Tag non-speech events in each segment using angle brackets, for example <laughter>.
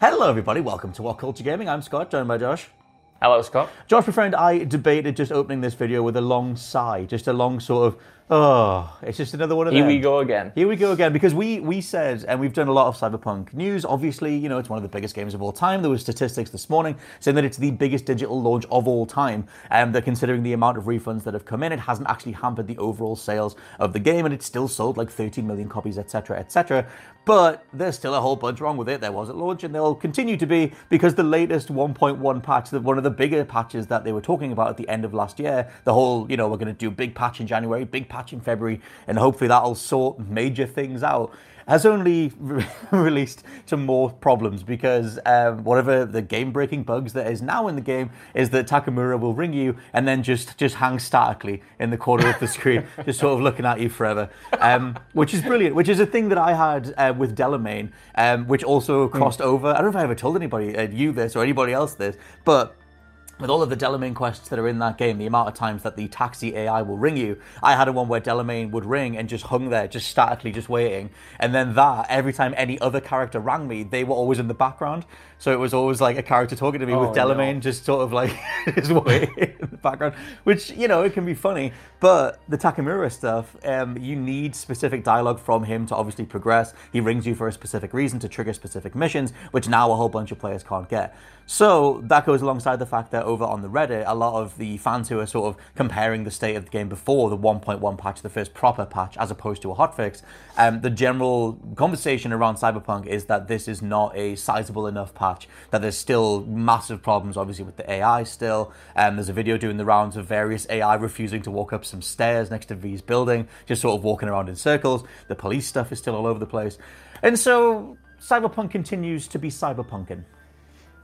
Hello, everybody. Welcome to What Culture Gaming. I'm Scott, joined by Josh. Hello, Scott. Josh, my friend, I debated just opening this video with a long sigh, just a long sort of, oh, it's just another one of Here them. Here we go again. Here we go again because we we said and we've done a lot of cyberpunk news. Obviously, you know it's one of the biggest games of all time. There was statistics this morning saying that it's the biggest digital launch of all time. And they're considering the amount of refunds that have come in, it hasn't actually hampered the overall sales of the game, and it's still sold like 13 million copies, etc., etc. But there's still a whole bunch wrong with it. There was at launch, and there'll continue to be because the latest 1.1 patch, the, one of the bigger patches that they were talking about at the end of last year, the whole, you know, we're going to do big patch in January, big patch in February, and hopefully that'll sort major things out has only re- <laughs> released some more problems because um, whatever the game-breaking bugs that is now in the game is that Takemura will ring you and then just just hang statically in the corner of the screen, <laughs> just sort of looking at you forever, um, which is brilliant. Which is a thing that I had uh, with Delamain, um, which also crossed over. I don't know if I ever told anybody, uh, you this or anybody else this, but with all of the Delamain quests that are in that game, the amount of times that the taxi AI will ring you, I had a one where Delamain would ring and just hung there, just statically, just waiting. And then that, every time any other character rang me, they were always in the background. So it was always like a character talking to me with Oh, Delamain no. just sort of like <laughs> just waiting in the background, which, you know, it can be funny. But the Takemura stuff, um, you need specific dialogue from him to obviously progress. He rings you for a specific reason to trigger specific missions, which now a whole bunch of players can't get. So that goes alongside the fact that over on the Reddit, a lot of the fans who are sort of comparing the state of the game before the 1.1 patch, the first proper patch, as opposed to a hotfix, um, the general conversation around Cyberpunk is that this is not a sizable enough patch, that there's still massive problems, obviously, with the AI still. Um, there's a video doing the rounds of various AI refusing to walk up some stairs next to V's building, just sort of walking around in circles. The police stuff is still all over the place. And so Cyberpunk continues to be cyberpunking.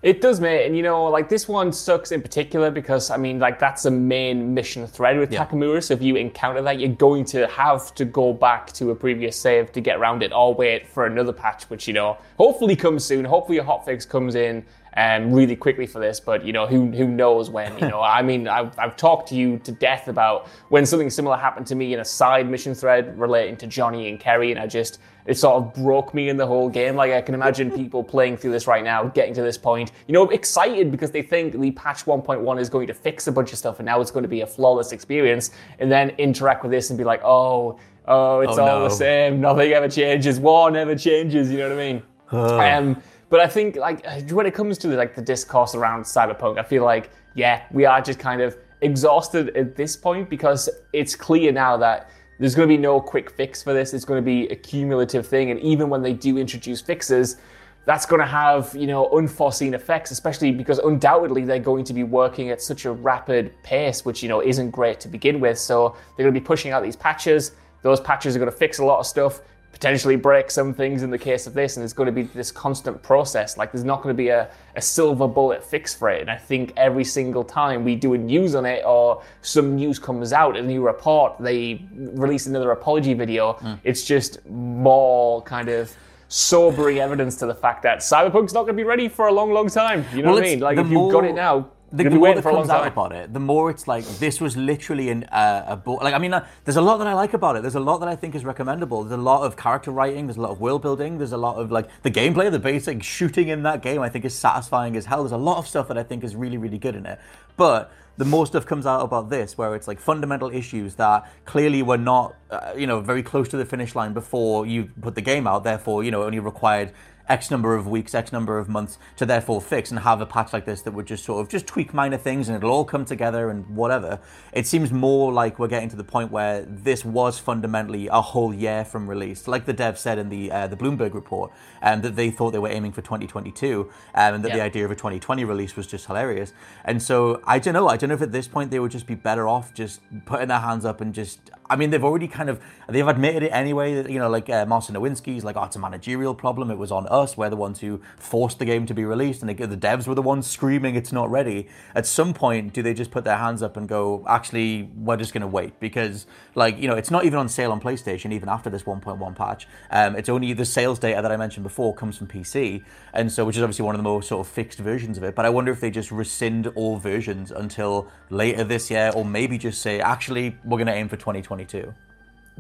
It does, mate. And you know, like this one sucks in particular because I mean, like that's the main mission thread with Yeah. Takemura. So if you encounter that, you're going to have to go back to a previous save to get around it, or wait for another patch, which you know, hopefully comes soon. Hopefully a hotfix comes in um, really quickly for this. But you know, who who knows when? You <laughs> know, I mean, I've, I've talked to you to death about when something similar happened to me in a side mission thread relating to Johnny and Kerry, and I just it sort of broke me in the whole game. Like I can imagine <laughs> people playing through this right now, getting to this point, you know, excited because they think the patch 1.1 is going to fix a bunch of stuff and now it's going to be a flawless experience, and then interact with this and be like, oh, oh, it's Oh, all no. the same. Nothing ever changes. War never changes. You know what I mean? Um, but I think like when it comes to like the discourse around cyberpunk, I feel like yeah, we are just kind of exhausted at this point because it's clear now that there's going to be no quick fix for this. It's going to be a cumulative thing, and even when they do introduce fixes, that's going to have you know unforeseen effects, especially because undoubtedly they're going to be working at such a rapid pace, which you know isn't great to begin with. So they're going to be pushing out these patches. Those patches are going to fix a lot of stuff potentially break some things in the case of this, and there's going to be this constant process. Like there's not going to be a, a silver bullet fix for it. And I think every single time we do a news on it or some news comes out, a new report, they release another apology video, it's just more kind of sobering evidence to the fact that Cyberpunk's not going to be ready for a long, long time. You know Well, what I mean? Like if you've got it now, the, You're more that comes out about it, the more it's like this was literally an, uh, a book. like I mean, uh, there's a lot that I like about it. There's a lot that I think is recommendable. There's a lot of character writing. There's a lot of world building. There's a lot of like the gameplay, the basic shooting in that game. I think is satisfying as hell. There's a lot of stuff that I think is really really good in it. But the more stuff comes out about this, where it's like fundamental issues that clearly were not, uh, you know, very close to the finish line before you put the game out. Therefore, you know, only required X number of weeks, X number of months to therefore fix and have a patch like this that would just sort of just tweak minor things and it'll all come together and whatever. It seems more like we're getting to the point where this was fundamentally a whole year from release, like the dev said in the uh, the Bloomberg report, and that they thought they were aiming for 2022, um, and that the idea of a 2020 release was just hilarious. And so I don't know. I don't know if at this point they would just be better off just putting their hands up and just. I mean, they've already kind of they've admitted it anyway. You know, like uh, Marcin Iwiński's like, oh, it's a managerial problem. It was on us. We're the ones who forced the game to be released, and the, the devs were the ones screaming it's not ready. At some point, do they just put their hands up and go, actually, we're just going to wait because, like, you know, it's not even on sale on PlayStation even after this 1.1 patch. Um, it's only the sales data that I mentioned before comes from PC, and so which is obviously one of the more sort of fixed versions of it. But I wonder if they just rescind all versions until later this year, or maybe just say, actually, we're going to aim for 2022.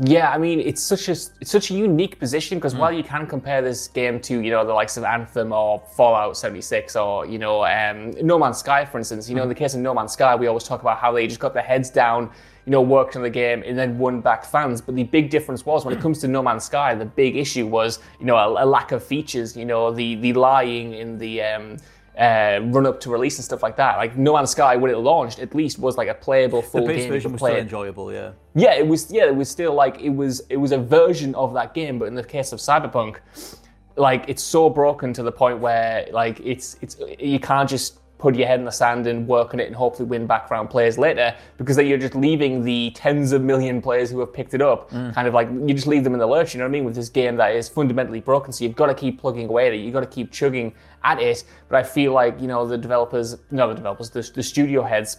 Yeah, I mean, it's such a it's such a unique position because Mm. while you can compare this game to you know the likes of Anthem or Fallout 76 or you know um, No Man's Sky, for instance, you know in Mm. the case of No Man's Sky, we always talk about how they just got their heads down, you know, worked on the game and then won back fans. But the big difference was when it comes to No Man's Sky, the big issue was you know a, a lack of features, you know, the the lying in the um, uh, run up to release and stuff like that. Like No Man's Sky, when it launched, at least was like a playable full The base game. version was play still enjoyable, yeah. Yeah, it was. Yeah, it was still like it was. It was a version of that game, but in the case of Cyberpunk, like it's so broken to the point where like it's it's you can't just put your head in the sand and work on it and hopefully win background players later because then you're just leaving the tens of million players who have picked it up mm. kind of like you just leave them in the lurch you know what I mean with this game that is fundamentally broken. So you've got to keep plugging away at it you've got to keep chugging at it. But I feel like you know the developers no the developers the, the studio heads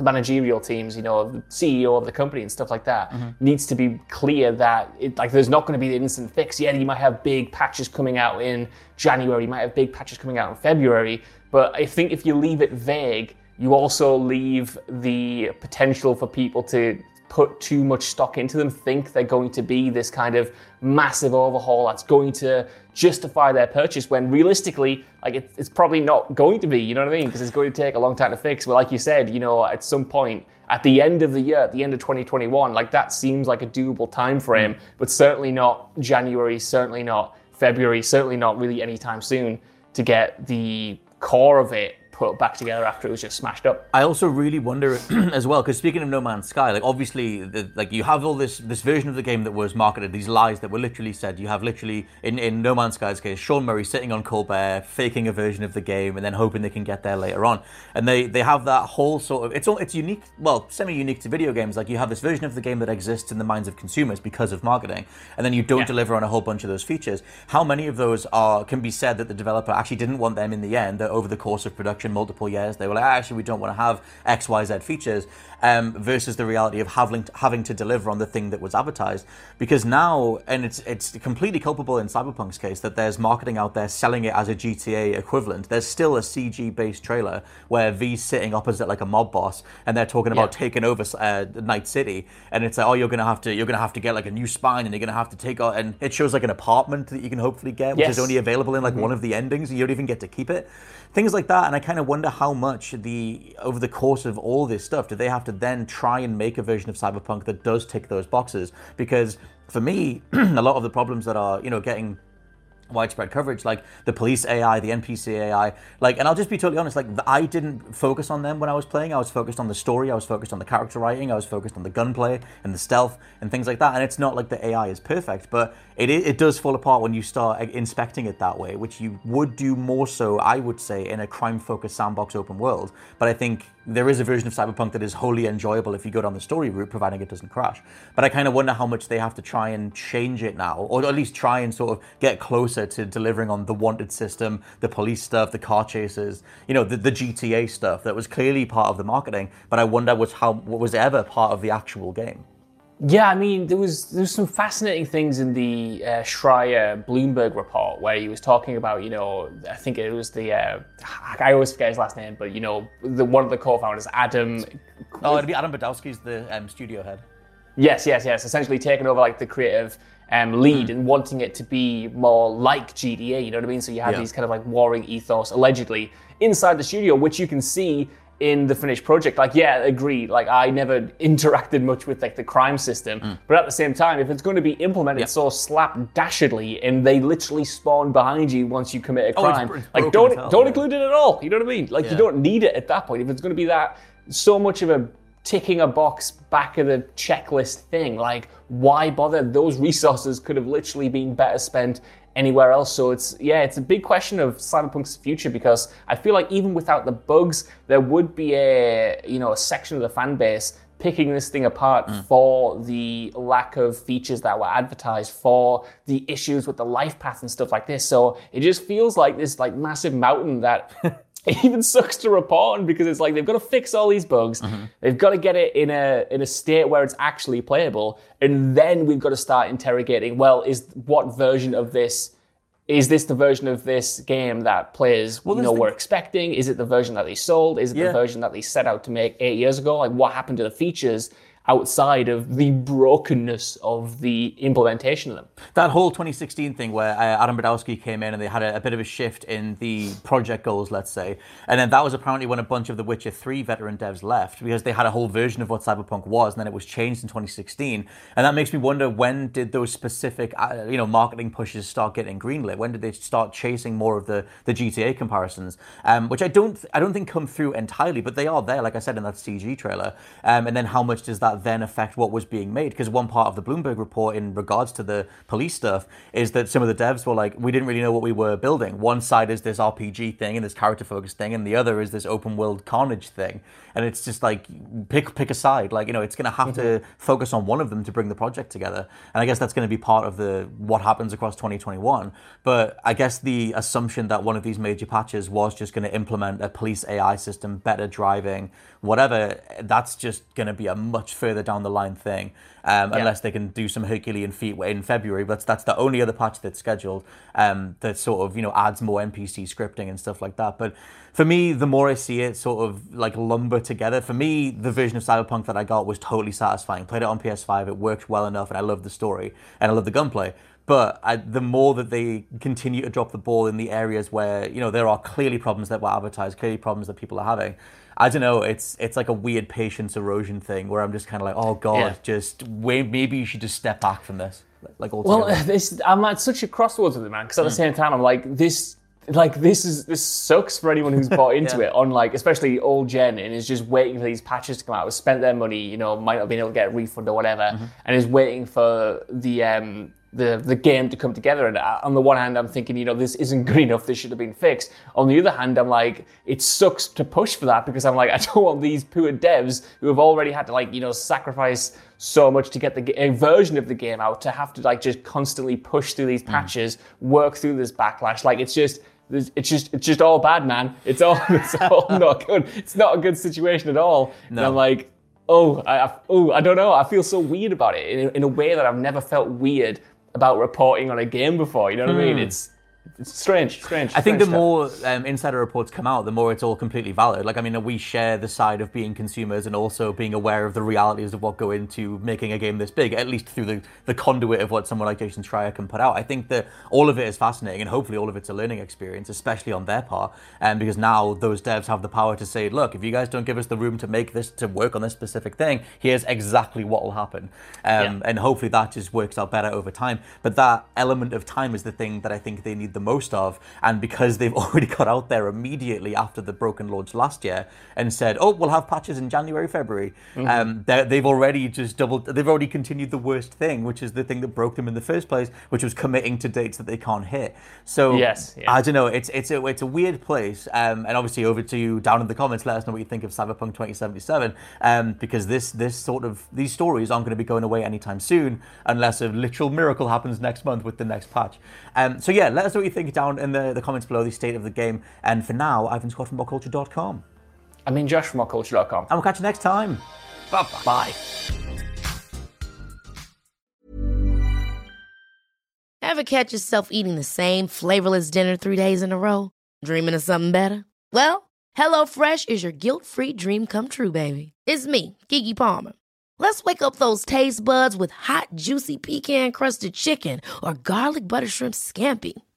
managerial teams, you know, the CEO of the company and stuff like that, mm-hmm. needs to be clear that it, like there's not going to be the instant fix. Yeah, you might have big patches coming out in January, you might have big patches coming out in February, but I think if you leave it vague, you also leave the potential for people to put too much stock into them, think they're going to be this kind of massive overhaul that's going to justify their purchase when realistically, like it, it's probably not going to be, you know what I mean? Because it's going to take a long time to fix. But like you said, you know, at some point, at the end of the year, at the end of 2021, like that seems like a doable time frame, mm. but certainly not January, certainly not February, certainly not really anytime soon to get the core of it put back together after it was just smashed up. I also really wonder <clears throat> as well, because speaking of No Man's Sky, like obviously, the, like you have all this this version of the game that was marketed, these lies that were literally said. You have literally in in No Man's Sky's case, Sean Murray sitting on Colbert, faking a version of the game, and then hoping they can get there later on. And they they have that whole sort of it's all it's unique, well, semi unique to video games. Like you have this version of the game that exists in the minds of consumers because of marketing, and then you don't Yeah. deliver on a whole bunch of those features. How many of those are can be said that the developer actually didn't want them in the end? That over the course of production, multiple years, they were like, "Ah, actually, we don't want to have X, Y, Z features. Um, versus the reality of having having to deliver on the thing that was advertised, because now, and it's it's completely culpable in Cyberpunk's case that there's marketing out there selling it as a GTA equivalent. There's still a CG based trailer where V's sitting opposite like a mob boss, and they're talking about Yeah. taking over uh, Night City, and it's like, oh, you're gonna have to you're gonna have to get like a new spine, and you're gonna have to take out, and it shows like an apartment that you can hopefully get, which is only available in like one of the endings, and you don't even get to keep it. Things like that, and I kind of wonder how much the over the course of all this stuff do they have to then try and make a version of Cyberpunk that does tick those boxes? Because for me, <clears throat> a lot of the problems that are you know getting widespread coverage, like the police AI, the NPC AI, like, and I'll just be totally honest, like, I didn't focus on them when I was playing. I was focused on the story, I was focused on the character writing, I was focused on the gunplay and the stealth and things like that. And it's not like the AI is perfect, but it it does fall apart when you start inspecting it that way, which you would do more so, I would say, in a crime-focused sandbox open world. But I think there is a version of Cyberpunk that is wholly enjoyable if you go down the story route, providing it doesn't crash. But I kind of wonder how much they have to try and change it now, or at least try and sort of get closer to delivering on the wanted system, the police stuff, the car chases, you know, the, the GTA stuff that was clearly part of the marketing. But I wonder was how was ever part of the actual game. Yeah, I mean, there was there was some fascinating things in the uh, Schreier Bloomberg report where he was talking about, you know, I think it was the uh, I always forget his last name, but you know, the one of the co-founders, Adam. Oh, it'd be Adam Badowski's the um, studio head. Yes, yes, yes. Essentially taking over like the creative um, lead and wanting it to be more like GTA. You know what I mean? So you have Yeah. these kind of like warring ethos allegedly inside the studio, which you can see in the finished project. Like, yeah, agreed. Like, I never <laughs> interacted much with like the crime system, mm. but at the same time, if it's going to be implemented Yeah. so slapdashedly and they literally spawn behind you once you commit a Oh, crime, it's like don't hell, don't yeah. include it at all. You know what I mean? Like, you don't need it at that point. If it's going to be that so much of a ticking a box back of the checklist thing, like why bother? Those resources could have literally been better spent anywhere else. So it's yeah, it's a big question of Cyberpunk's future because I feel like even without the bugs, there would be a you know a section of the fan base picking this thing apart mm. for the lack of features that were advertised for the issues with the life path and stuff like this so it just feels like this like massive mountain that <laughs> it <laughs> even sucks to report on because it's like they've got to fix all these bugs mm-hmm. they've got to get it in a in a state where it's actually playable and then we've got to start interrogating well is what version of this is this the version of this game that players you know the- were expecting? Is it the version that they sold? Is it Yeah. the version that they set out to make eight years ago? Like what happened to the features outside of the brokenness of the implementation of them? That whole 2016 thing where uh, Adam Badowski came in and they had a, a bit of a shift in the project goals, let's say. And then that was apparently when a bunch of the Witcher 3 veteran devs left because they had a whole version of what Cyberpunk was and then it was changed in 2016. And that makes me wonder when did those specific uh, you know, marketing pushes start getting greenlit? When did they start chasing more of the, the GTA comparisons? Um, which I don't I don't think come through entirely, but they are there, like I said in that CG trailer. Um, and then how much does that then affect what was being made? Because one part of the Bloomberg report in regards to the police stuff is that some of the devs were like, we didn't really know what we were building. One side is this RPG thing and this character focused thing, and the other is this open world carnage thing. And it's just like pick pick a side. Like you know, it's going to have to mm-hmm. focus on one of them to bring the project together. And I guess that's going to be part of the what happens across 2021. But I guess the assumption that one of these major patches was just going to implement a police AI system, better driving, whatever, that's just going to be a much further down the line thing. Um, Unless they can do some Herculean feat in February, but that's the only other patch that's scheduled um, that sort of you know adds more NPC scripting and stuff like that. But for me, the more I see it sort of like lumber together, for me, the version of Cyberpunk that I got was totally satisfying. Played it on PS5, it worked well enough, and I love the story and I love the gunplay. But I, the more that they continue to drop the ball in the areas where you know there are clearly problems that were advertised, clearly problems that people are having, I don't know. It's it's like a weird patience erosion thing where I'm just kind of like, oh god, Yeah. just wait. Maybe you should just step back from this, like Well, <laughs> this I'm at such a crossroads with it, man. Because at the Hmm. same time, I'm like this. Like this is this sucks for anyone who's bought <laughs> into Yeah. it on like especially old gen and is just waiting for these patches to come out. Has spent their money, you know, might not have been able to get a refund or whatever, Mm-hmm. and is waiting for the um the the game to come together. And uh, on the one hand, I'm thinking, you know, this isn't <laughs> good enough. This should have been fixed. On the other hand, I'm like, it sucks to push for that because I'm like, <laughs> I don't want these poor devs who have already had to like you know sacrifice so much to get the a version of the game out to have to like just constantly push through Mm. these patches, work through this backlash. Like it's just. It's just, it's just all bad, man. It's all, <laughs> it's all not good. It's not a good situation at all. And I'm like, oh, I, I, oh, I don't know. I feel so weird about it in, in a way that I've never felt weird about reporting on a game before. You know what I mean? Hmm. It's, it's strange, strange. I think the stuff. more um, insider reports come out, the more it's all completely valid. Like, I mean, we share the side of being consumers and also being aware of the realities of what go into making a game this big, at least through the, the conduit of what someone like Jason Schreier can put out. I think that all of it is fascinating, and hopefully all of it's a learning experience, especially on their part, um, because now those devs have the power to say, look, if you guys don't give us the room to make this, to work on this specific thing, here's exactly what will happen. Um, Yeah. And hopefully that just works out better over time. But that element of time is the thing that I think they need the most of. And because they've <laughs> already got out there immediately after the broken launch last year and said, "Oh, we'll have patches in January, February," Mm-hmm. um, they've already just doubled. They've already continued the worst thing, which is the thing that broke them in the first place, which was committing to dates that they can't hit. So Yes, yeah. I don't know. It's it's a it's a weird place. Um, and obviously, over to you down in the comments. Let us know what you think of Cyberpunk 2077. Um, because this this sort of these stories aren't going to be going away anytime soon, unless a literal miracle happens next month with the next patch. Um, so yeah, let us know what you think down in the, the comments below the state of the game. And for now, I've been Scott from mockculture.com. I mean Josh from mockculture.com. And we'll catch you next time. Bye-bye. Bye. Ever catch yourself eating the same flavorless dinner three days in a row? Dreaming of something better? Well, HelloFresh is your guilt-free dream come true, baby. It's me, Keke Palmer. Let's wake up those taste buds with hot, juicy pecan crusted chicken or garlic butter shrimp scampi.